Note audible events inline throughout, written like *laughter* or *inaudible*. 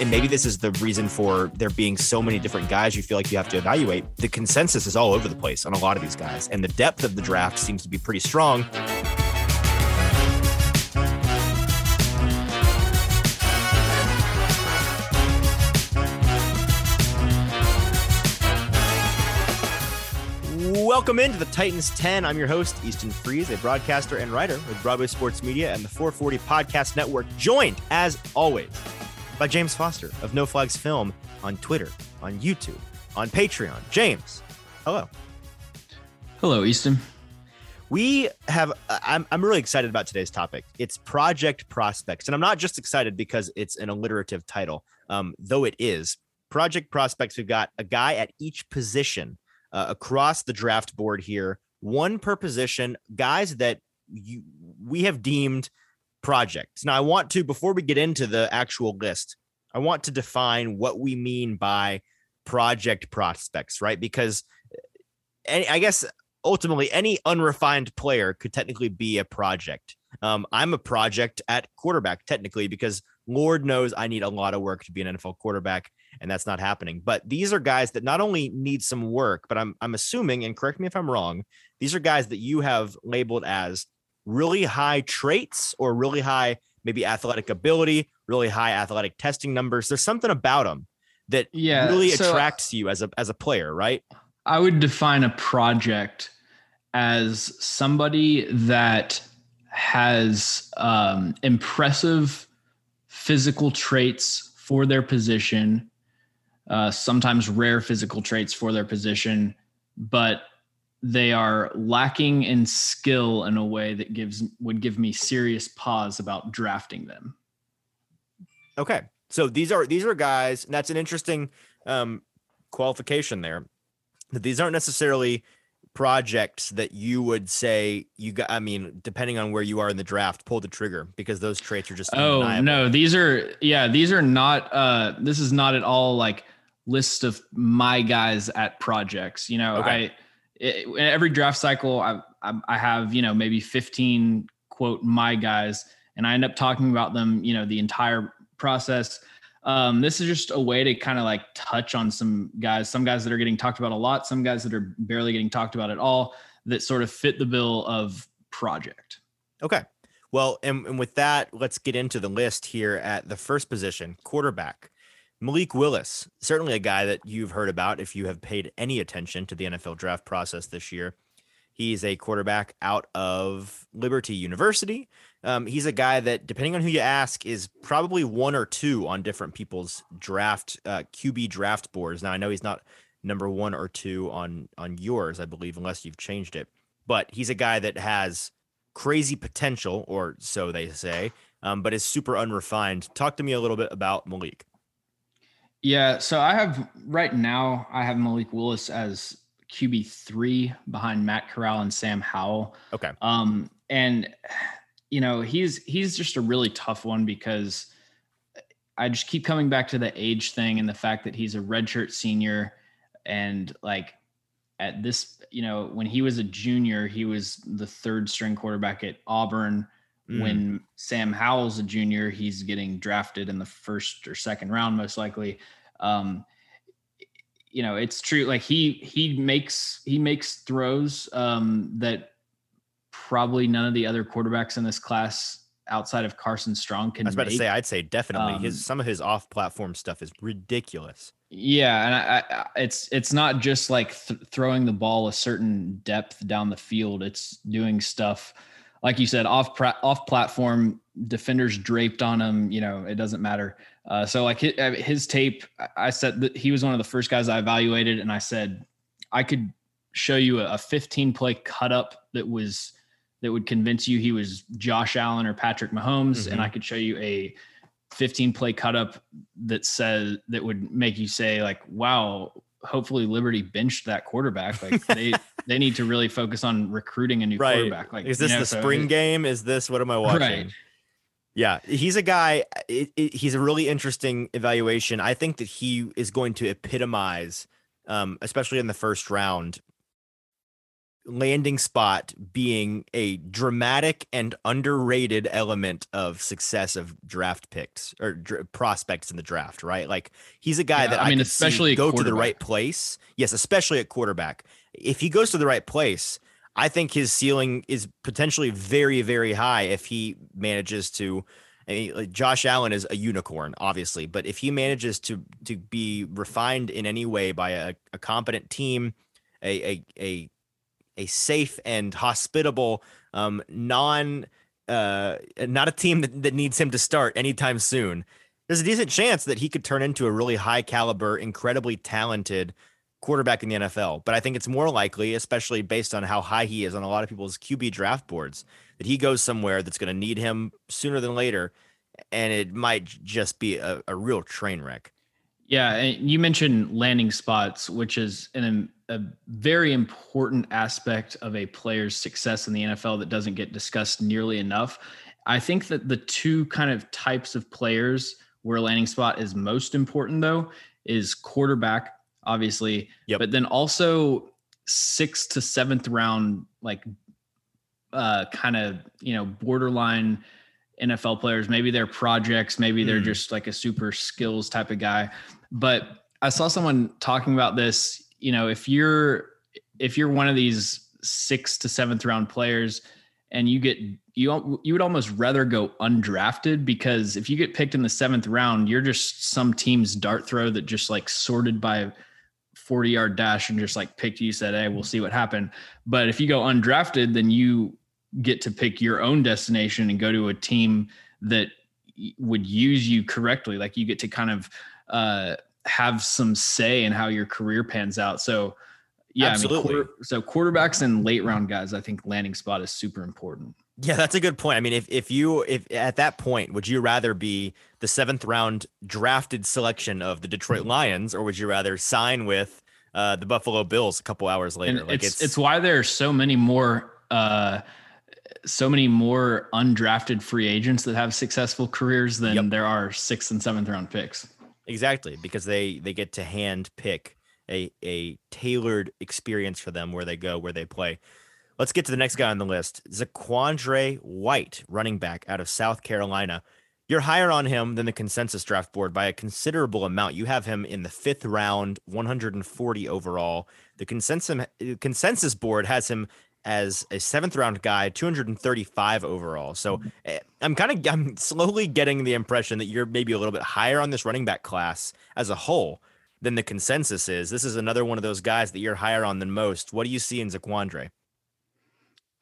and maybe this is the reason for there being so many different guys you feel like you have to evaluate. The consensus is all over the place on a lot of these guys, and the depth of the draft seems to be pretty strong. Welcome into the Titans 10. I'm your host, Easton Freeze, a broadcaster and writer with Broadway Sports Media and the 440 Podcast Network, joined, as always, by James Foster of No Flags Film on Twitter, on YouTube, on Patreon. James, hello. Hello, Easton. We have, I'm, I'm really excited about today's topic. It's Project Prospects. And I'm not just excited because it's an alliterative title, um, though it is. Project Prospects, we've got a guy at each position uh, across the draft board here, one per position, guys that you, we have deemed projects. Now, I want to, before we get into the actual list, I want to define what we mean by project prospects, right? Because uh, any, I guess ultimately any unrefined player could technically be a project. Um, I'm a project at quarterback, technically, because Lord knows I need a lot of work to be an NFL quarterback and that's not happening. But these are guys that not only need some work, but I'm I'm assuming, and correct me if I'm wrong, these are guys that you have labeled as really high traits or really high maybe athletic ability, really high athletic testing numbers. There's something about them that yeah, really so attracts you as a as a player, right? I would define a project as somebody that has um, impressive physical traits for their position uh, sometimes rare physical traits for their position, but they are lacking in skill in a way that gives would give me serious pause about drafting them. Okay, so these are these are guys. and that's an interesting um, qualification there. That these aren't necessarily projects that you would say you got i mean depending on where you are in the draft pull the trigger because those traits are just oh undeniable. no these are yeah these are not uh this is not at all like list of my guys at projects. You know, okay. I it, every draft cycle I, I I have you know maybe 15 quote my guys, and I end up talking about them. You know, the entire process. Um, this is just a way to kind of like touch on some guys, some guys that are getting talked about a lot, some guys that are barely getting talked about at all, that sort of fit the bill of project. Okay. Well, and, and with that, let's get into the list here at the first position, quarterback. Malik Willis, certainly a guy that you've heard about if you have paid any attention to the NFL draft process this year. He's a quarterback out of Liberty University. Um, he's a guy that, depending on who you ask, is probably one or two on different people's draft uh, QB draft boards. Now I know he's not number one or two on on yours, I believe, unless you've changed it. But he's a guy that has crazy potential, or so they say, um, but is super unrefined. Talk to me a little bit about Malik. Yeah, so I have right now I have Malik Willis as QB three behind Matt Corral and Sam Howell. Okay. Um, and you know he's he's just a really tough one because I just keep coming back to the age thing and the fact that he's a redshirt senior, and like at this, you know, when he was a junior, he was the third string quarterback at Auburn. Mm. When Sam Howell's a junior, he's getting drafted in the first or second round, most likely. Um, you know, it's true. Like he he makes he makes throws um, that probably none of the other quarterbacks in this class outside of Carson Strong can. I was about make. to say, I'd say definitely um, his some of his off-platform stuff is ridiculous. Yeah, and I, I, it's it's not just like th- throwing the ball a certain depth down the field. It's doing stuff like you said, off pra- off platform defenders draped on him. You know, it doesn't matter. Uh, so like his, uh, his, tape, I said that he was one of the first guys I evaluated, and I said I could show you a, a 15 play cut up that was that would convince you he was Josh Allen or Patrick Mahomes, mm-hmm. and I could show you a 15 play cut up that says that would make you say like, wow, hopefully Liberty benched that quarterback. Like *laughs* they they need to really focus on recruiting a new right. quarterback. Like is this you know, the so spring it, game? Is this what am I watching? Right. Yeah, he's a guy. It, it, he's a really interesting evaluation. I think that he is going to epitomize, um, especially in the first round, landing spot being a dramatic and underrated element of success of draft picks or dr- prospects in the draft, right? Like he's a guy Yeah, that I I, mean, especially go to the right place. Yes, especially at quarterback. If he goes to the right place, I think his ceiling is potentially very, very high if he manages to. I mean, like Josh Allen is a unicorn, obviously, but if he manages to to be refined in any way by a, a competent team, a a a, a safe and hospitable, um, non uh, not a team that, that needs him to start anytime soon. There's a decent chance that he could turn into a really high caliber, incredibly talented quarterback in the NFL. But I think it's more likely, especially based on how high he is on a lot of people's QB draft boards, that he goes somewhere that's going to need him sooner than later. And it might just be a, a real train wreck. Yeah, and you mentioned landing spots, which is an, a very important aspect of a player's success in the NFL that doesn't get discussed nearly enough. I think that the two kind of types of players where landing spot is most important, though, is quarterback, obviously, Yep. but then also sixth to seventh round, like uh, kind of you know borderline NFL players. Maybe they're projects, maybe they're Mm. just like a super skills type of guy. But I saw someone talking about this. You know, if you're if you're one of these sixth to seventh round players, and you get you you would almost rather go undrafted because if you get picked in the seventh round, you're just some team's dart throw that just like sorted by 40 yard dash and just like picked you said hey we'll see what happened but if you go undrafted then you get to pick your own destination and go to a team that would use you correctly like you get to kind of uh have some say in how your career pans out so yeah I Absolutely. mean, quarter, so quarterbacks and late round guys i think landing spot is super important Yeah, that's a good point. I mean, if if you if at that point, would you rather be the seventh round drafted selection of the Detroit Lions, or would you rather sign with uh, the Buffalo Bills a couple hours later? and it's, it's why there are so many more uh so many more undrafted free agents that have successful careers than Yep. there are sixth and seventh round picks exactly because they they get to hand pick a a tailored experience for them where they go, where they play. Let's get to the next guy on the list, Zaquandre White, running back out of South Carolina. You're higher on him than the consensus draft board by a considerable amount. You have him in the fifth round, 140 overall. The consensus consensus board has him as a seventh round guy, 235 overall. So eh, I'm kind of *laughs* I'm slowly getting the impression that you're maybe a little bit higher on this running back class as a whole than the consensus is. This is another one of those guys that you're higher on than most. What do you see in Zaquandre?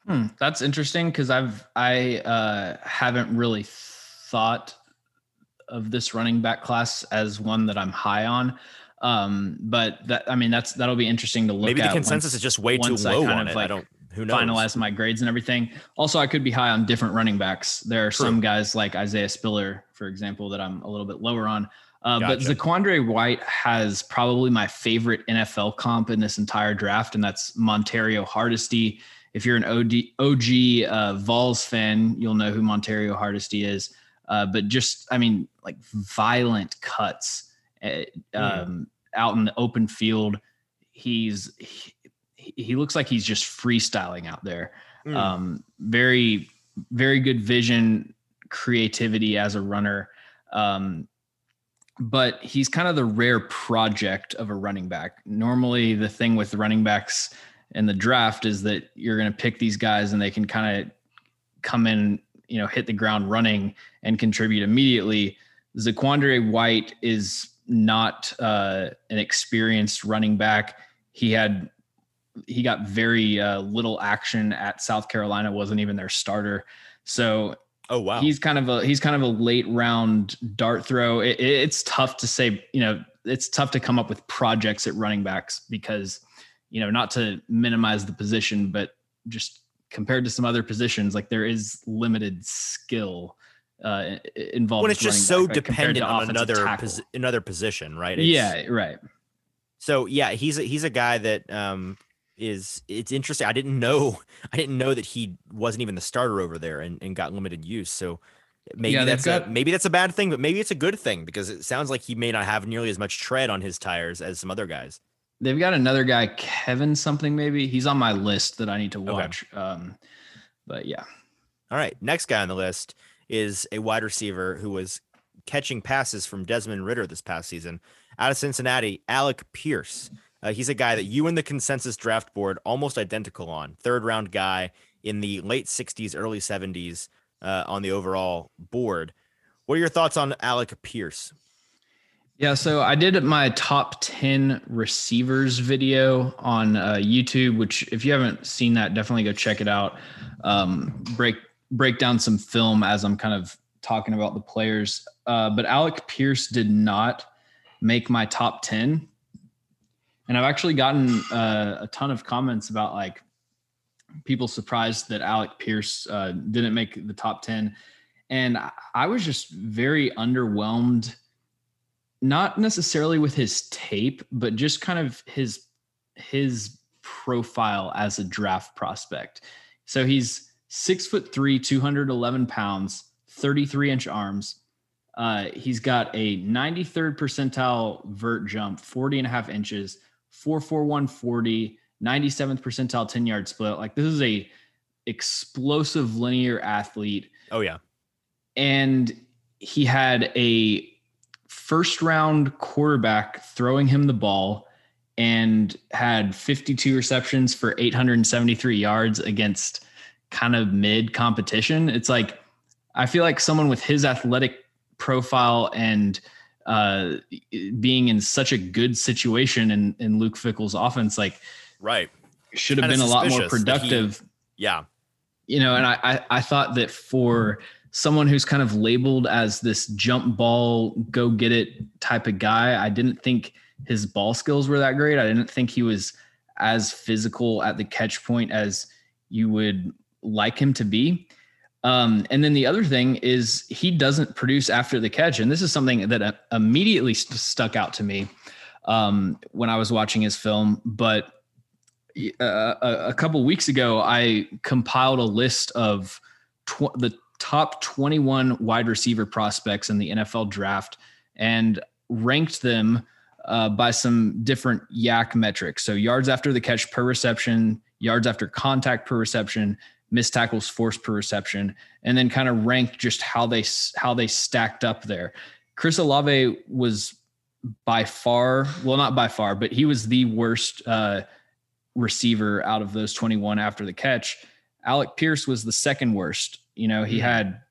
Hmm, that's interesting because I've I uh, haven't really thought of this running back class as one that I'm high on. Um, but that I mean that's that'll be interesting to look at Maybe the consensus once- is just way too low on it. I don't. Who knows? finalize my grades and everything. Also, I could be high on different running backs. There are True. some guys like Isaiah Spiller, for example, that I'm a little bit lower on. Uh, But Gotcha. Zaquandre White has probably my favorite NFL comp in this entire draft, and that's Montario Hardesty. If you're an OD, OG uh, Vols fan, you'll know who Montario Hardesty is. Uh, but just, I mean, like violent cuts uh, um, out in the open field. He's he, he looks like he's just freestyling out there. Mm. Um, very, very good vision, creativity as a runner. Um, but he's kind of the rare project of a running back. Normally, the thing with running backs in the draft is that you're going to pick these guys and they can kind of come in, you know, hit the ground running and contribute immediately. Zaquandre White is not uh, an experienced running back. He had he got very uh, little action at South Carolina. wasn't even their starter. So oh wow. he's kind of a he's kind of a late round dart throw. It, it- it's tough to say, you know, it's tough to come up with projects at running backs because, you know, not to minimize the position, but just compared to some other positions, like there is limited skill uh, involved. when it's just so back, like, dependent on another posi- another position, right? It's- yeah, right. So yeah, he's a, he's a guy that um is it's interesting. I didn't know *laughs* I didn't know that he wasn't even the starter over there and, and got limited use. So maybe Yeah, that's a, maybe that's a bad thing, but maybe it's a good thing because it sounds like he may not have nearly as much tread on his tires as some other guys. they've got another guy, Kevin something maybe. He's on my list that I need to watch. Okay. Um, but yeah. All right. Next guy on the list is a wide receiver who was catching passes from Desmond Ridder this past season out of Cincinnati, Alec Pierce. Uh, he's a guy that you and the consensus draft board almost identical on. Third round guy in the late 60s, early 70s uh, on the overall board. What are your thoughts on Alec Pierce? Yeah, so I did my top 10 receivers video on uh, YouTube, which if you haven't seen that, definitely go check it out. Um, break break down some film as I'm kind of talking about the players. Uh, but Alec Pierce did not make my top 10. And I've actually gotten uh, a ton of comments about like people surprised that Alec Pierce uh, didn't make the top 10. And I was just very underwhelmed not necessarily with his tape, but just kind of his his profile as a draft prospect. So he's six foot three, 211 pounds, 33 inch arms. Uh, he's got a 93rd percentile vert jump, 40 and a half inches, 44140, 97th percentile 10 yard split. Like this is a explosive linear athlete. Oh yeah. And he had a first round quarterback throwing him the ball and had 52 receptions for 873 yards against kind of mid competition. It's like, I feel like someone with his athletic profile and uh, being in such a good situation in, in Luke Fickell's offense, like, right, should have been a lot more productive. He, yeah. You know, and I, I, I thought that for someone who's kind of labeled as this jump ball, go get it type of guy. I didn't think his ball skills were that great. I didn't think he was as physical at the catch point as you would like him to be. Um, and then the other thing is he doesn't produce after the catch. And this is something that uh, immediately st- stuck out to me um, when I was watching his film. But uh, a, a couple weeks ago, I compiled a list of tw- the top 21 wide receiver prospects in the NFL draft and ranked them uh, by some different YAC metrics. So yards after the catch per reception, yards after contact per reception, missed tackles forced per reception, and then kind of ranked just how they how they stacked up there. Chris Olave was by far, well, not by far, but he was the worst uh, receiver out of those 21 after the catch. Alec Pierce was the second worst you know, he mm-hmm. had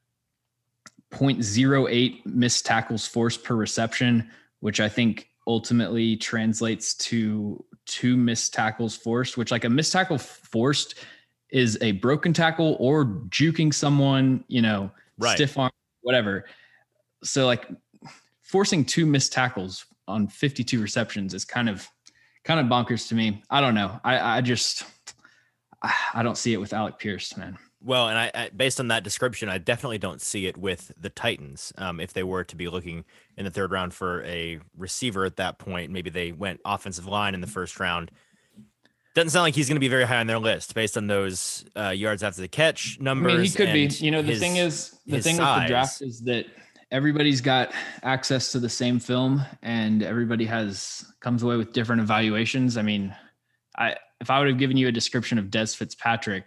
0.08 missed tackles forced per reception, which I think ultimately translates to two missed tackles forced, which like a missed tackle forced is a broken tackle or juking someone, you know, right. stiff arm, whatever. So like forcing two missed tackles on 52 receptions is kind of kind of bonkers to me. I don't know. I I just I don't see it with Alec Pierce, man. Well, and I, I, based on that description, I definitely don't see it with the Titans. Um, if they were to be looking in the third round for a receiver at that point, maybe they went offensive line in the first round. Doesn't sound like he's going to be very high on their list based on those uh, yards after the catch numbers. I mean, he could be. You know, the his, thing is, the thing size. with the draft is that everybody's got access to the same film, and everybody has comes away with different evaluations. I mean, I if I would have given you a description of Dez Fitzpatrick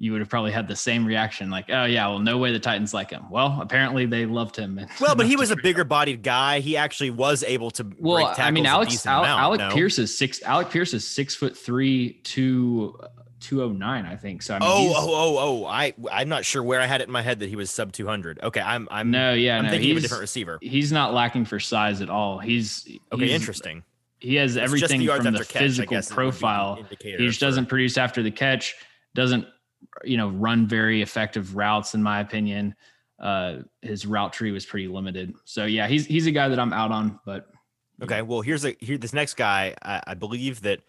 you would have probably had the same reaction like oh yeah well no way the titans like him. Well apparently they loved him well but he was a *laughs* bigger bodied guy. He actually was able to well i mean alex Al- amount, alec no? pierce is six alec pierce is six foot three two 209 i think. So I mean, oh oh oh oh i i'm not sure where i had it in my head that he was sub 200 okay i'm i'm no yeah i'm no, thinking of a different receiver. he's not lacking for size at all. He's okay he's, interesting. he has everything the from the catch, physical profile. he just doesn't produce after the catch doesn't you know, run very effective routes, in my opinion. Uh, his route tree was pretty limited. So yeah, he's he's a guy that I'm out on. But okay, well here's a here this next guy. I, I believe that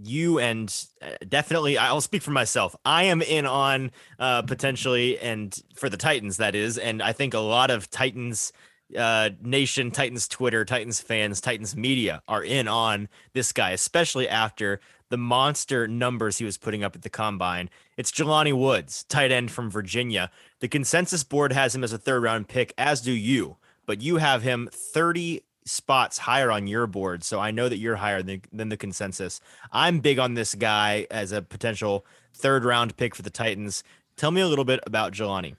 you and uh, definitely I'll speak for myself. I am in on uh, potentially and for the Titans that is, and I think a lot of Titans uh, nation, Titans Twitter, Titans fans, Titans media are in on this guy, especially after the monster numbers he was putting up at the combine. It's Jelani Woods, tight end from Virginia. The consensus board has him as a third round pick, as do you, but you have him 30 spots higher on your board, so I know that you're higher than, than the consensus. I'm big on this guy as a potential third round pick for the Titans. Tell me a little bit about Jelani.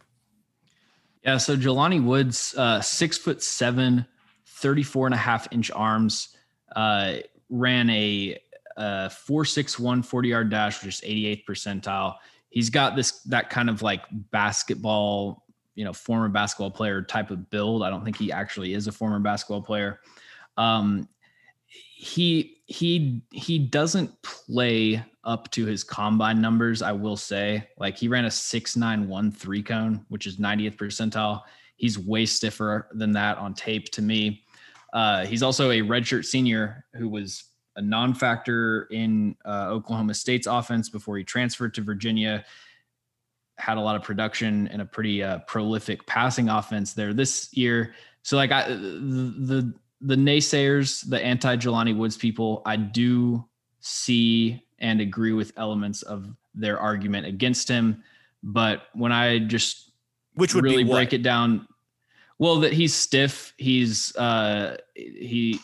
Yeah, so Jelani Woods, uh, six foot seven, 34 and a half inch arms, uh, ran a, a 461 40 yard dash, which is 88th percentile. He's got this, that kind of like basketball, you know, former basketball player type of build. I don't think he actually is a former basketball player. Um, he he he doesn't play up to his combine numbers i will say like he ran a six nine one three cone which is 90th percentile he's way stiffer than that on tape to me uh, he's also a redshirt senior who was a non-factor in uh, oklahoma state's offense before he transferred to virginia had a lot of production and a pretty uh, prolific passing offense there this year so like I, the, the the naysayers, the anti Jelani Woods people, I do see and agree with elements of their argument against him. But when I just which would really break it down, well, that he's stiff. He's uh he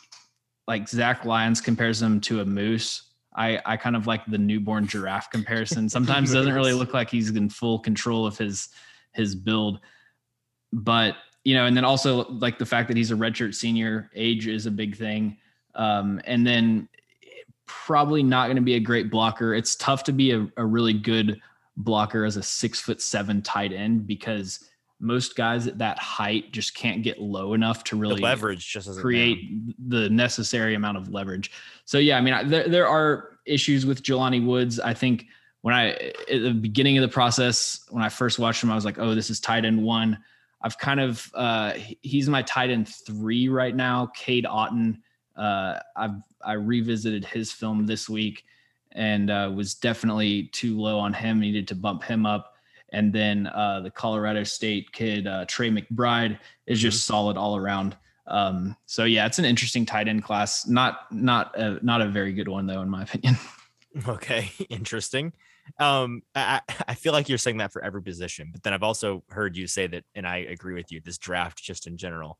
like Zach Lyons compares him to a moose. I I kind of like the newborn giraffe comparison. *laughs* Sometimes doesn't really look like he's in full control of his his build, but you know, and then also like the fact that he's a redshirt senior, age is a big thing. Um, and then probably not going to be a great blocker. It's tough to be a, a really good blocker as a six foot seven tight end because most guys at that height just can't get low enough to really the leverage just create the necessary amount of leverage. So yeah, I mean, there there are issues with Jelani Woods. I think when I at the beginning of the process when I first watched him, I was like, oh, this is tight end one. I've kind of uh, he's my tight end three right now. Cade Otton. Uh, I've I revisited his film this week and uh, was definitely too low on him. Needed to bump him up. And then uh, the Colorado State kid uh, Trey McBride is just mm-hmm. solid all around. Um, so yeah, it's an interesting tight end class. Not not a, not a very good one though, in my opinion. *laughs* Okay, *laughs* interesting um I, I feel like you're saying that for every position but then i've also heard you say that and i agree with you this draft just in general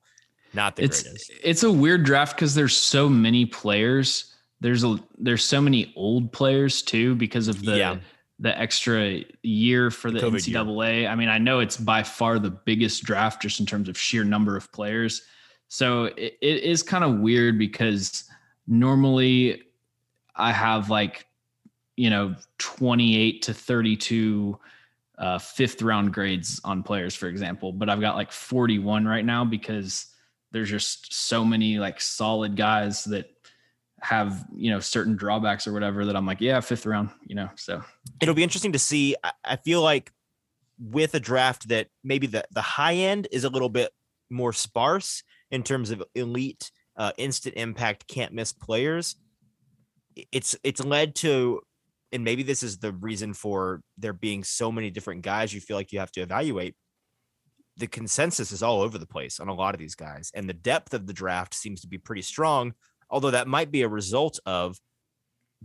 not the it's, greatest it's a weird draft because there's so many players there's a there's so many old players too because of the yeah. The extra year for the ncaa year. i mean i know it's by far the biggest draft just in terms of sheer number of players so it, it is kind of weird because normally i have like you know 28 to 32 uh, fifth round grades on players, for example, but I've got like 41 right now because there's just so many like solid guys that have you know certain drawbacks or whatever that I'm like, yeah, fifth round, you know. So it'll be interesting to see. I feel like with a draft that maybe the the high end is a little bit more sparse in terms of elite, uh, instant impact, can't miss players. It's it's led to and maybe this is the reason for there being so many different guys you feel like you have to evaluate the consensus is all over the place on a lot of these guys and the depth of the draft seems to be pretty strong although that might be a result of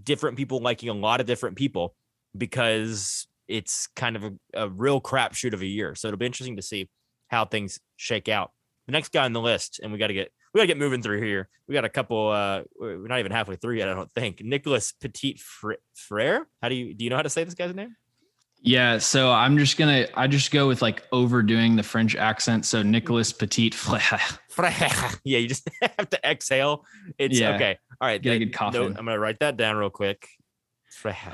different people liking a lot of different people because it's kind of a, a real crapshoot of a year so it'll be interesting to see how things shake out the next guy on the list and we got to get we gotta get moving through here. We got a couple. uh We're not even halfway through yet. I don't think. Nicholas Petit Frere. How do you do? You know how to say this guy's name? Yeah, so I'm just gonna I just go with like overdoing the French accent. So Nicholas Petit *laughs* *laughs* yeah, you just *laughs* have to exhale. It's yeah. okay. All right, get a good coffee. I'm gonna write that down real quick.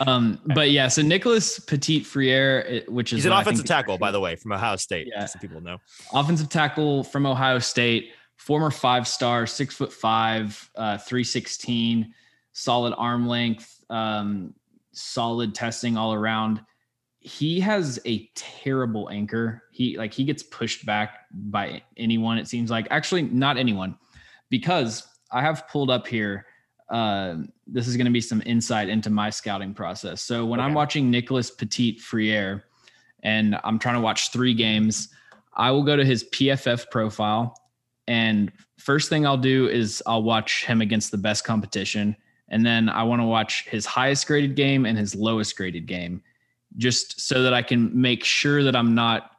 Um, but yeah, so Nicholas Petit Frere, which is he's an offensive tackle, by the way, from Ohio State. Yeah, so people know. Offensive tackle from Ohio State former five star, six foot five, uh, 316, solid arm length, um, solid testing all around. He has a terrible anchor. He like he gets pushed back by anyone, it seems like. Actually, not anyone, because I have pulled up here. Uh, this is going to be some insight into my scouting process. So when okay. I'm watching Nicholas Petit Frere and I'm trying to watch three games, I will go to his PFF profile and first thing I'll do is I'll watch him against the best competition. And then I want to watch his highest graded game and his lowest graded game, just so that I can make sure that I'm not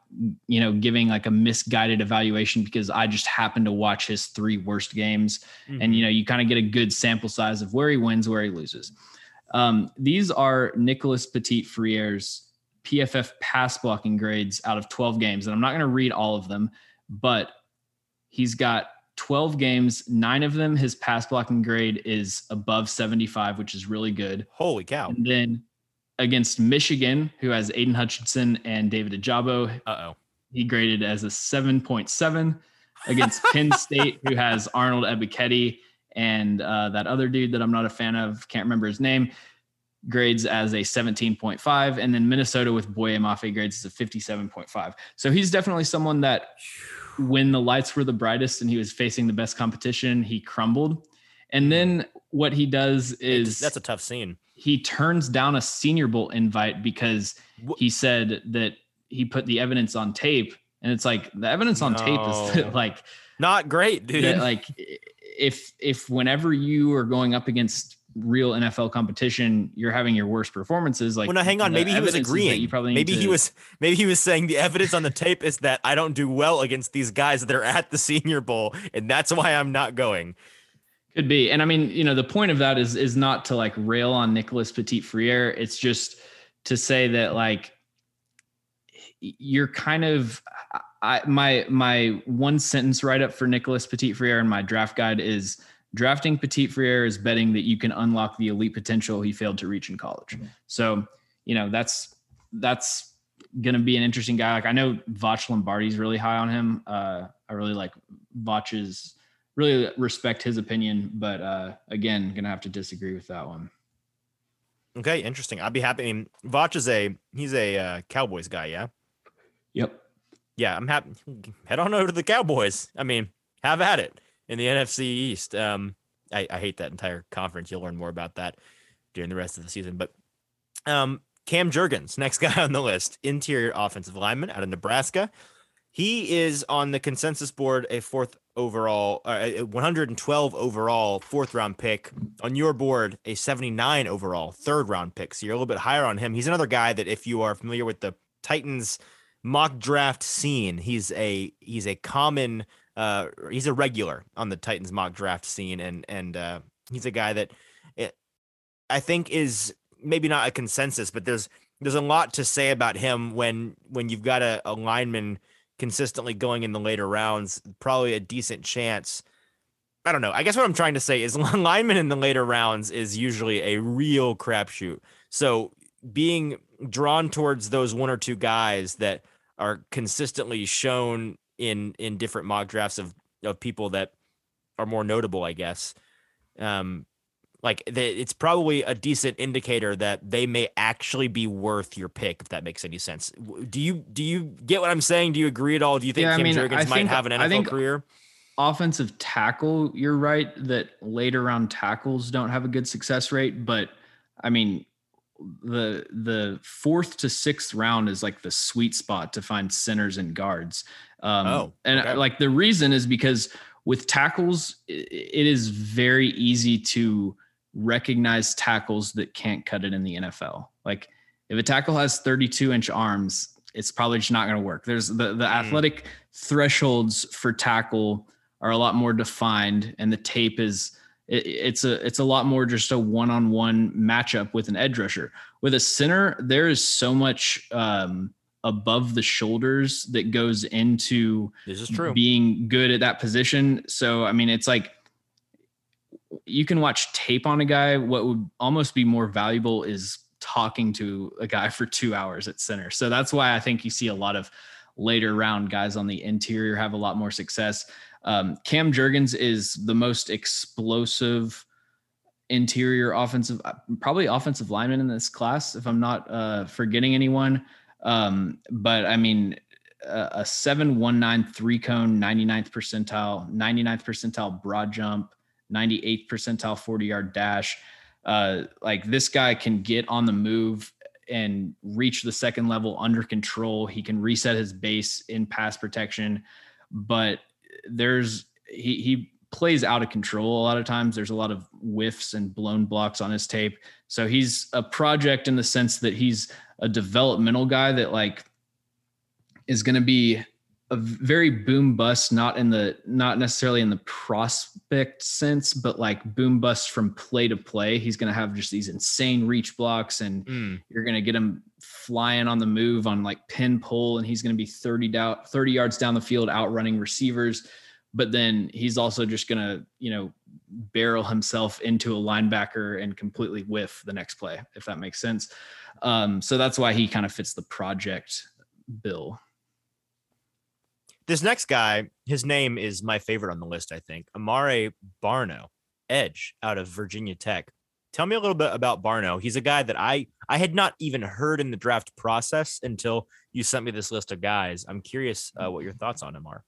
you know, giving like a misguided evaluation because I just happened to watch his three worst games. Mm-hmm. And, you know, you kind of get a good sample size of where he wins, where he loses. Um, these are Nicholas Petit Frere's PFF pass blocking grades out of 12 games. And I'm not going to read all of them, but he's got 12 games, nine of them, his pass blocking grade is above 75, which is really good. Holy cow. And then against Michigan, who has Aidan Hutchinson and David Ojabo. Uh oh. He graded as a 7.7 against *laughs* Penn State, who has Arnold Ebiketie and uh, that other dude that I'm not a fan of, can't remember his name, grades as a 17.5. And then Minnesota with Boye Mafe grades as a 57.5. So he's definitely someone that when the lights were the brightest and he was facing the best competition, he crumbled. And then what he does is that's a tough scene he turns down a senior bowl invite because he said that he put the evidence on tape and it's like the evidence on no. tape is that, *laughs* like not great dude that, like if if whenever you are going up against real NFL competition, you're having your worst performances. Like, well, no, hang on. Maybe he was agreeing. You probably maybe to... he was. Maybe he was saying the evidence on the tape is that I don't do well against these guys that are at the Senior Bowl, and that's why I'm not going. Could be. And I mean, you know, the point of that is is not to like rail on Nicholas Petit Frere. It's just to say that like you're kind of I my my one sentence write up for Nicholas Petit Frere in my draft guide is drafting Petit Frere is betting that you can unlock the elite potential he failed to reach in college. Mm-hmm. So, you know, that's that's gonna be an interesting guy. Like I know Voch Lombardi's really high on him. Uh I really like Voch's really respect his opinion, but uh, again, gonna have to disagree with that one. Okay, interesting. I'd be happy. I mean, Voch is a he's a uh, Cowboys guy, yeah. Yep. Yeah, I'm happy. Head on over to the Cowboys. I mean, have at it in the NFC East. Um, I, I hate that entire conference. You'll learn more about that during the rest of the season. But um, Cam Jurgens, next *laughs* guy on the list, interior offensive lineman out of Nebraska. He is on the consensus board a fourth overall, uh, 112 overall fourth round pick. On your board, a 79 overall third round pick. So you're a little bit higher on him. He's another guy that if you are familiar with the Titans mock draft scene, he's a he's a common uh he's a regular on the Titans mock draft scene and and uh he's a guy that it, eh, I think is maybe not a consensus, but there's there's a lot to say about him when when you've got a, a lineman consistently going in the later rounds, probably a decent chance. I don't know. I guess what I'm trying to say is *laughs* lineman in the later rounds is usually a real crapshoot. So being drawn towards those one or two guys that are consistently shown in in different mock drafts of of people that are more notable, I guess. Um, like it's probably a decent indicator that they may actually be worth your pick if that makes any sense. Do you do you get what i'm saying? Do you agree at all? Do you think yeah, Kim I mean, Jurgens might think, have an nfl career? offensive tackle you're right that later round tackles don't have a good success rate but i mean the the fourth to sixth round is like the sweet spot to find centers and guards. Um oh, and okay. like the reason is because with tackles it is very easy to recognize tackles that can't cut it in the NFL. Like if a tackle has 32 inch arms, it's probably just not going to work. There's the, the mm. athletic thresholds for tackle are a lot more defined and the tape is it, it's a it's a lot more just a one-on-one matchup with an edge rusher. With a center, there is so much um, above the shoulders that goes into this is true being good at that position. So I mean, it's like you can watch tape on a guy. What would almost be more valuable is talking to a guy *laughs* for two hours at center. So that's why I think you see a lot of later round guys on the interior have a lot more success. Um, Cam Jurgens is the most explosive interior offensive, probably offensive lineman in this class, if I'm not uh, forgetting anyone. Um, but I mean, a, a 719 three cone, 99th percentile, 99th percentile broad jump, 98th percentile 40 yard dash. Uh, like this guy can get on the move and reach the second level under control. He can reset his base in pass protection, but there's he he plays out of control a lot of times. There's a lot of whiffs and blown blocks on his tape. So he's a project in the sense that he's a developmental guy that like is going to be a very boom bust, not in the not necessarily in the prospect sense, but like boom bust from play to play. He's going to have just these insane reach blocks, and mm. you're going to get him flying on the move on like pin pull, and he's going to be 30 down 30 yards down the field, outrunning receivers. But then he's also just going to, you know, barrel himself into a linebacker and completely whiff the next play, if that makes sense. Um, so that's why he kind of fits the project bill. This next guy, his name is my favorite on the list, I think. Amare Barno, edge out of Virginia Tech. Tell me a little bit about Barno. He's a guy that I I had not even heard in the draft process until you sent me this list of guys. I'm curious uh, what your thoughts on him are.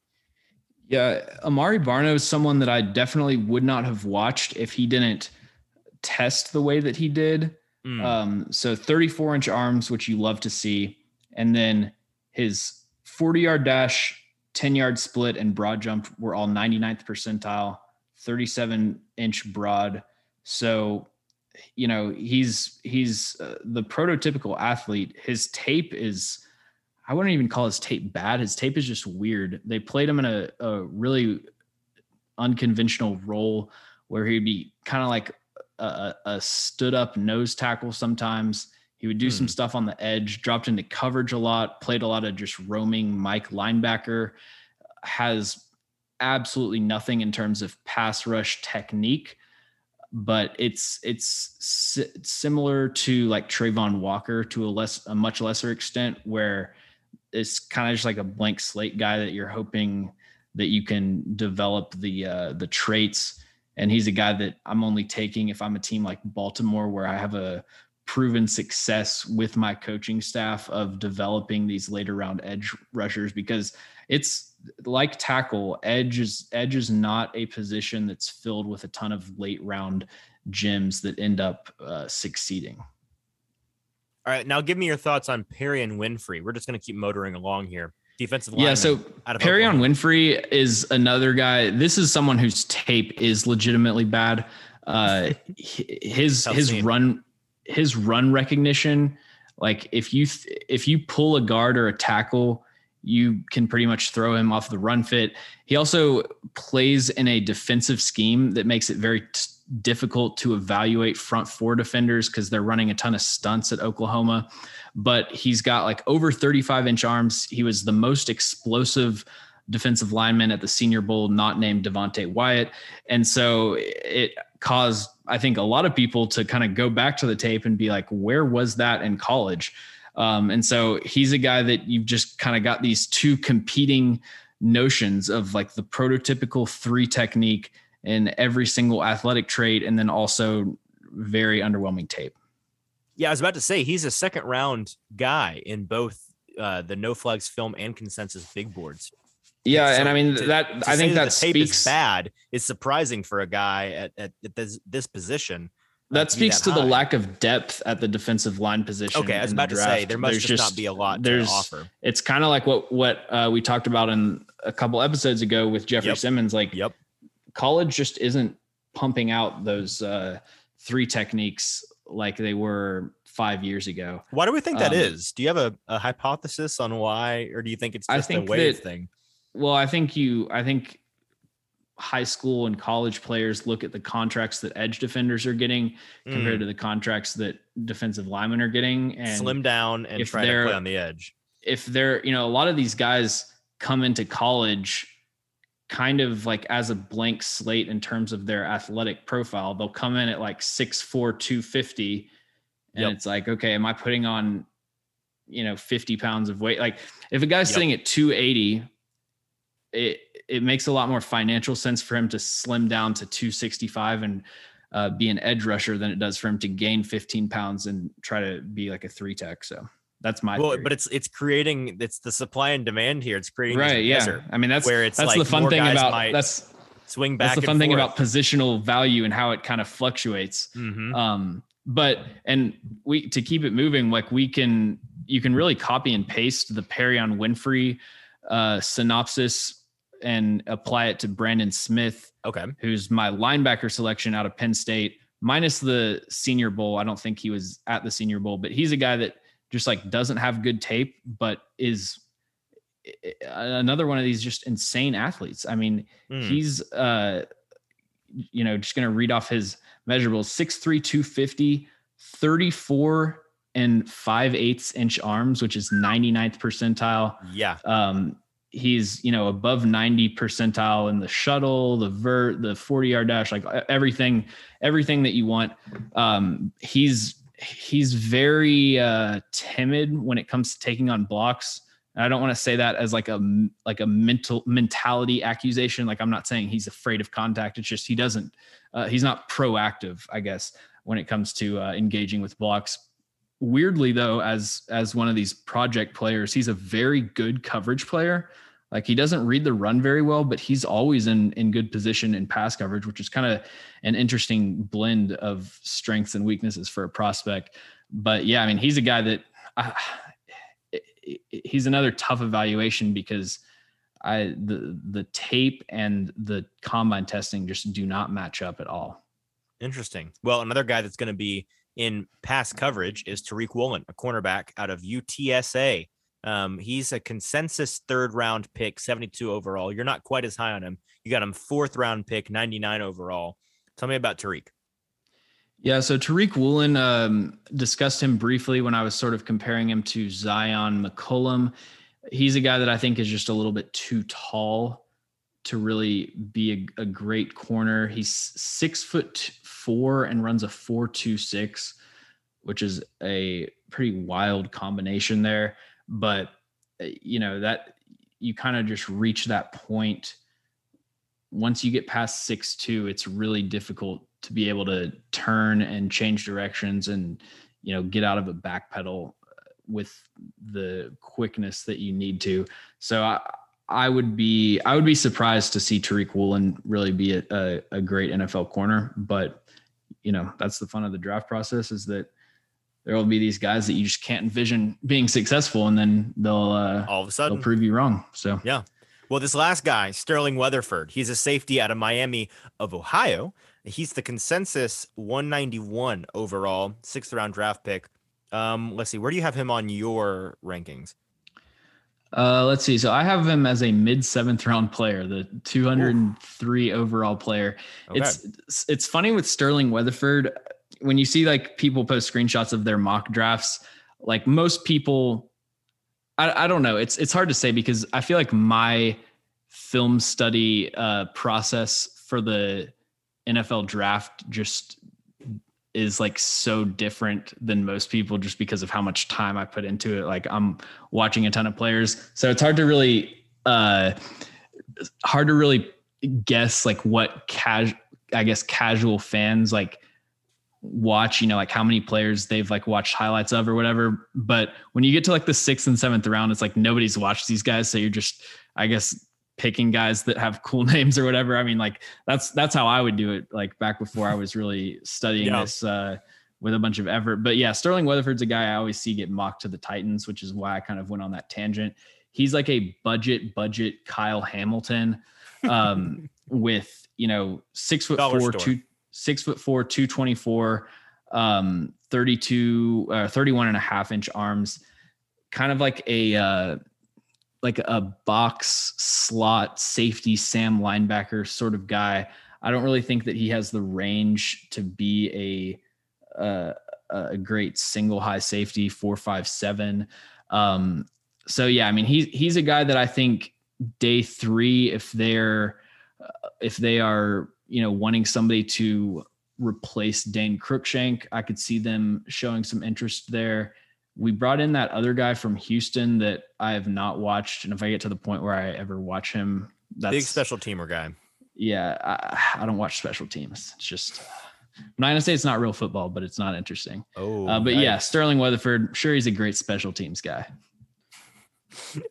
Yeah, Amare Barno is someone that I definitely would not have watched if he didn't test the way that he did. Mm. Um, so 34 inch arms, which you love to see, and then his 40 yard dash 10 yard split and broad jump were all 99th percentile, 37 inch broad. So, you know, he's he's uh, the prototypical athlete. His tape is I wouldn't even call his tape bad. His tape is just weird. They played him in a, a really unconventional role where he'd be kind of like a, a, stood up nose tackle sometimes. He would do hmm. some stuff on the edge, dropped into coverage a lot, played a lot of just roaming Mike linebacker, has absolutely nothing in terms of pass rush technique, but it's it's si- similar to like Travon Walker to a less a much lesser extent where it's kind of just like a blank slate guy that you're hoping that you can develop the uh, the traits and he's a guy that I'm only taking if I'm a team like Baltimore where I have a proven success with my coaching staff of developing these later round edge rushers because it's like tackle edge is edge is not a position that's filled with a ton of late round gems that end up uh, succeeding. All right, now give me your thoughts on Perrion Winfrey. We're just going to keep motoring along here. Defensive line. Yeah, so Perrion Winfrey is another guy. This is someone whose tape is legitimately bad. Uh, *laughs* his his run his run recognition like if you if you pull a guard or a tackle you can pretty much throw him off the run fit. He also plays in a defensive scheme that makes it very t- difficult to evaluate front four defenders because they're running a ton of stunts at oklahoma. But he's got like over 35 inch arms. He was the most explosive defensive lineman at the senior bowl not named devonte wyatt. And so it caused I think a lot of people to kind of go back to the tape and be like, where was that in college? Um, and so he's a guy that you've just kind of got these two competing notions of like the prototypical three technique in every single athletic trait, and then also very underwhelming tape. Yeah, I was about to say he's a second round guy in both uh, the no flags film and consensus big boards. Yeah, so and I mean to, that. To I think that, that speaks bad is surprising for a guy at, at, at this, this position. Uh, that speaks that to high. the lack of depth at the defensive line position. Okay, I was about to say there must just, just, not be a lot there's, to offer. It's kind of like what what uh, we talked about in a couple episodes ago with Jeffery yep. Simmons. Like, yep, college just isn't pumping out those uh, three techniques like they were five years ago. Why do we think that um, is? Do you have a, a, hypothesis on why, or do you think it's just think a wave that, thing? Well, I think you, I think high school and college players look at the contracts that edge defenders are getting mm. compared to the contracts that defensive linemen are getting and slim down and try to play on the edge. If they're, you know, a lot of these guys come into college kind of like as a blank slate in terms of their athletic profile. They'll come in at like 6'4, 250. And yep. it's like, okay, am I putting on, you know, 50 pounds of weight? Like if a guy's yep. sitting at 280 it it makes a lot more financial sense for him to slim down to 265 and uh, be an edge rusher than it does for him to gain 15 pounds and try to be like a three tech. So that's my well, theory. but it's it's creating it's the supply and demand here. It's creating right. Yeah, I mean that's where it's that's like the fun thing about that's swing back. That's the fun thing about positional value and how it kind of fluctuates. Mm-hmm. Um, but and we to keep it moving, like we can you can really copy and paste the Perrion Winfrey uh, synopsis and apply it to Brandon Smith. Okay. Who's my linebacker selection out of Penn State, minus the senior bowl. I don't think he was at the senior bowl, but he's a guy that just like doesn't have good tape, but is another one of these just insane athletes. I mean, mm. he's uh you know, just to read off his measurables 6'3, 250, 34 and 5 eighths inch arms, which is 99th percentile. Yeah. Um, he's, you know, above 90 percentile in the shuttle, the vert, the 40 yard dash, like everything, everything that you want. Um, he's, he's very uh, timid when it comes to taking on blocks. And I don't want to say that as like a like a mental mentality accusation. Like I'm not saying he's afraid of contact. It's just he doesn't. Uh, he's not proactive, I guess, when it comes to uh, engaging with blocks. Weirdly, though, as as one of these project players, he's a very good coverage player. Like he doesn't read the run very well, but he's always in in good position in pass coverage, which is kind of an interesting blend of strengths and weaknesses for a prospect. But yeah, I mean, he's a guy that uh, *sighs* he's another tough evaluation because I the the tape and the combine testing just do not match up at all. Interesting. Well, another guy that's going to be in pass coverage is Tariq Woolen, a cornerback out of UTSA. Um, he's a consensus third round pick, 72 overall. You're not quite as high on him. You got him fourth round pick, 99 overall. Tell me about Tariq. Yeah, so Tariq Woolen um, discussed him briefly when I was sort of comparing him to Zyon McCollum. He's a guy that I think is just a little bit too tall to really be a, a great corner. He's six foot four and runs a four two six, which is a pretty wild combination there. But uh, you know that you kind of just reach that point once you get past six two, it's really difficult to be able to turn and change directions and you know get out of a back pedal with the quickness that you need to. So I I would be I would be surprised to see Tariq Woolen really be a, a, a great NFL corner, but you know that's the fun of the draft process is that there will be these guys that you just can't envision being successful, and then they'll uh, all of a sudden they'll prove you wrong. So yeah. Well, this last guy, Sterling Weatherford, he's a safety out of Miami of Ohio. He's the consensus 191 overall, sixth round draft pick. Um, let's see, where do you have him on your rankings? Uh, let's see. So I have him as a mid seventh round player, the 203 Ooh. overall player. Okay. It's it's funny with Sterling Weatherford when you see like people post screenshots of their mock drafts. Like most people, I, I don't know. It's it's hard to say because I feel like my film study uh, process for the NFL draft just is like so different than most people just because of how much time I put into it. Like I'm watching a ton of players. So it's hard to really uh hard to really guess like what casual I guess casual fans like watch, you know, like how many players they've like watched highlights of or whatever. But when you get to like the sixth and seventh round, it's like nobody's watched these guys. So you're just, I guess, picking guys that have cool *laughs* names or whatever. I mean, like that's that's how I would do it. Like back before I was really studying yeah. this uh, with a bunch of effort. But yeah, Sterling Weatherford's a guy I always see get mocked to the Titans, which is why I kind of went on that tangent. He's like a budget budget Kyle Hamilton um, *laughs* with you know six foot Dollar four store. two six foot four two twenty four um 32 uh, 31 and a half inch arms kind of like a uh like a box slot safety Sam linebacker sort of guy. I don't really think that he has the range to be a a, a great single high safety four five seven. Um, so yeah, I mean he's he's a guy that I think day three if they're uh, if they are you know wanting somebody to replace Dane Cruikshank, I could see them showing some interest there we brought in that other guy from Houston that I have not watched, and if I get to the point where I ever watch him, that's big special teamer guy. Yeah, I, I don't watch special teams. It's just I'm not gonna say it's not real football, but it's not interesting. Oh, uh, but nice. yeah, Sterling Weatherford, sure he's a great special teams guy.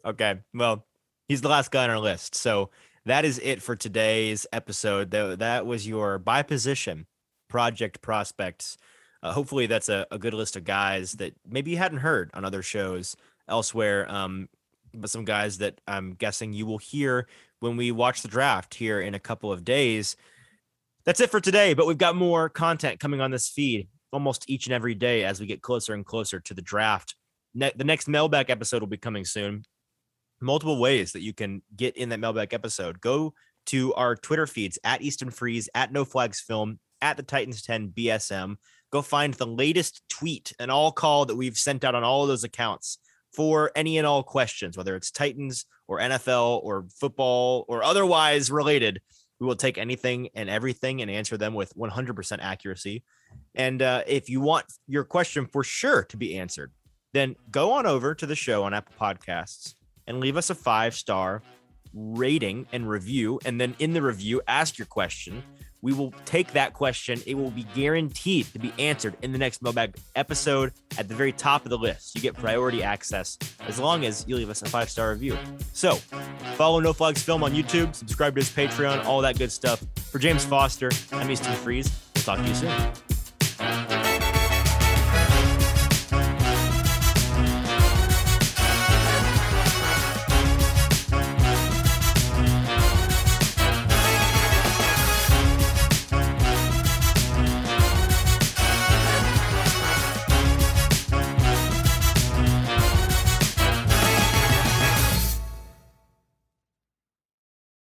okay, well, he's the last guy on our list, so that is it for today's episode. That that was your by position project prospects uh, hopefully that's a, a good list of guys that maybe you hadn't heard on other shows elsewhere um, but some guys that i'm guessing you will hear when we watch the draft here in a couple of days that's it for today but we've got more content coming on this feed almost each and every day as we get closer and closer to the draft ne- the next mailback episode will be coming soon multiple ways that you can get in that mailback episode. Go to our Twitter feeds at Easton Freeze, at No Flags Film, at the Titans 10 BSM. Go find the latest tweet and all call that we've sent out on all of those accounts for any and all questions, whether it's Titans or NFL or football or otherwise related. We will take anything and everything and answer them with 100% accuracy. And uh, if you want your question for sure to be answered, then go on over to the show on Apple Podcasts and leave us a five star rating and review. And then in the review, ask your question. We will take that question. It will be guaranteed to be answered in the next mailbag episode at the very top of the list. You get priority access as long as you leave us a five star review. So follow No Flags Film on YouTube, subscribe to his Patreon, all that good stuff. For James Foster, I'm Easton Freeze. We'll talk to you soon.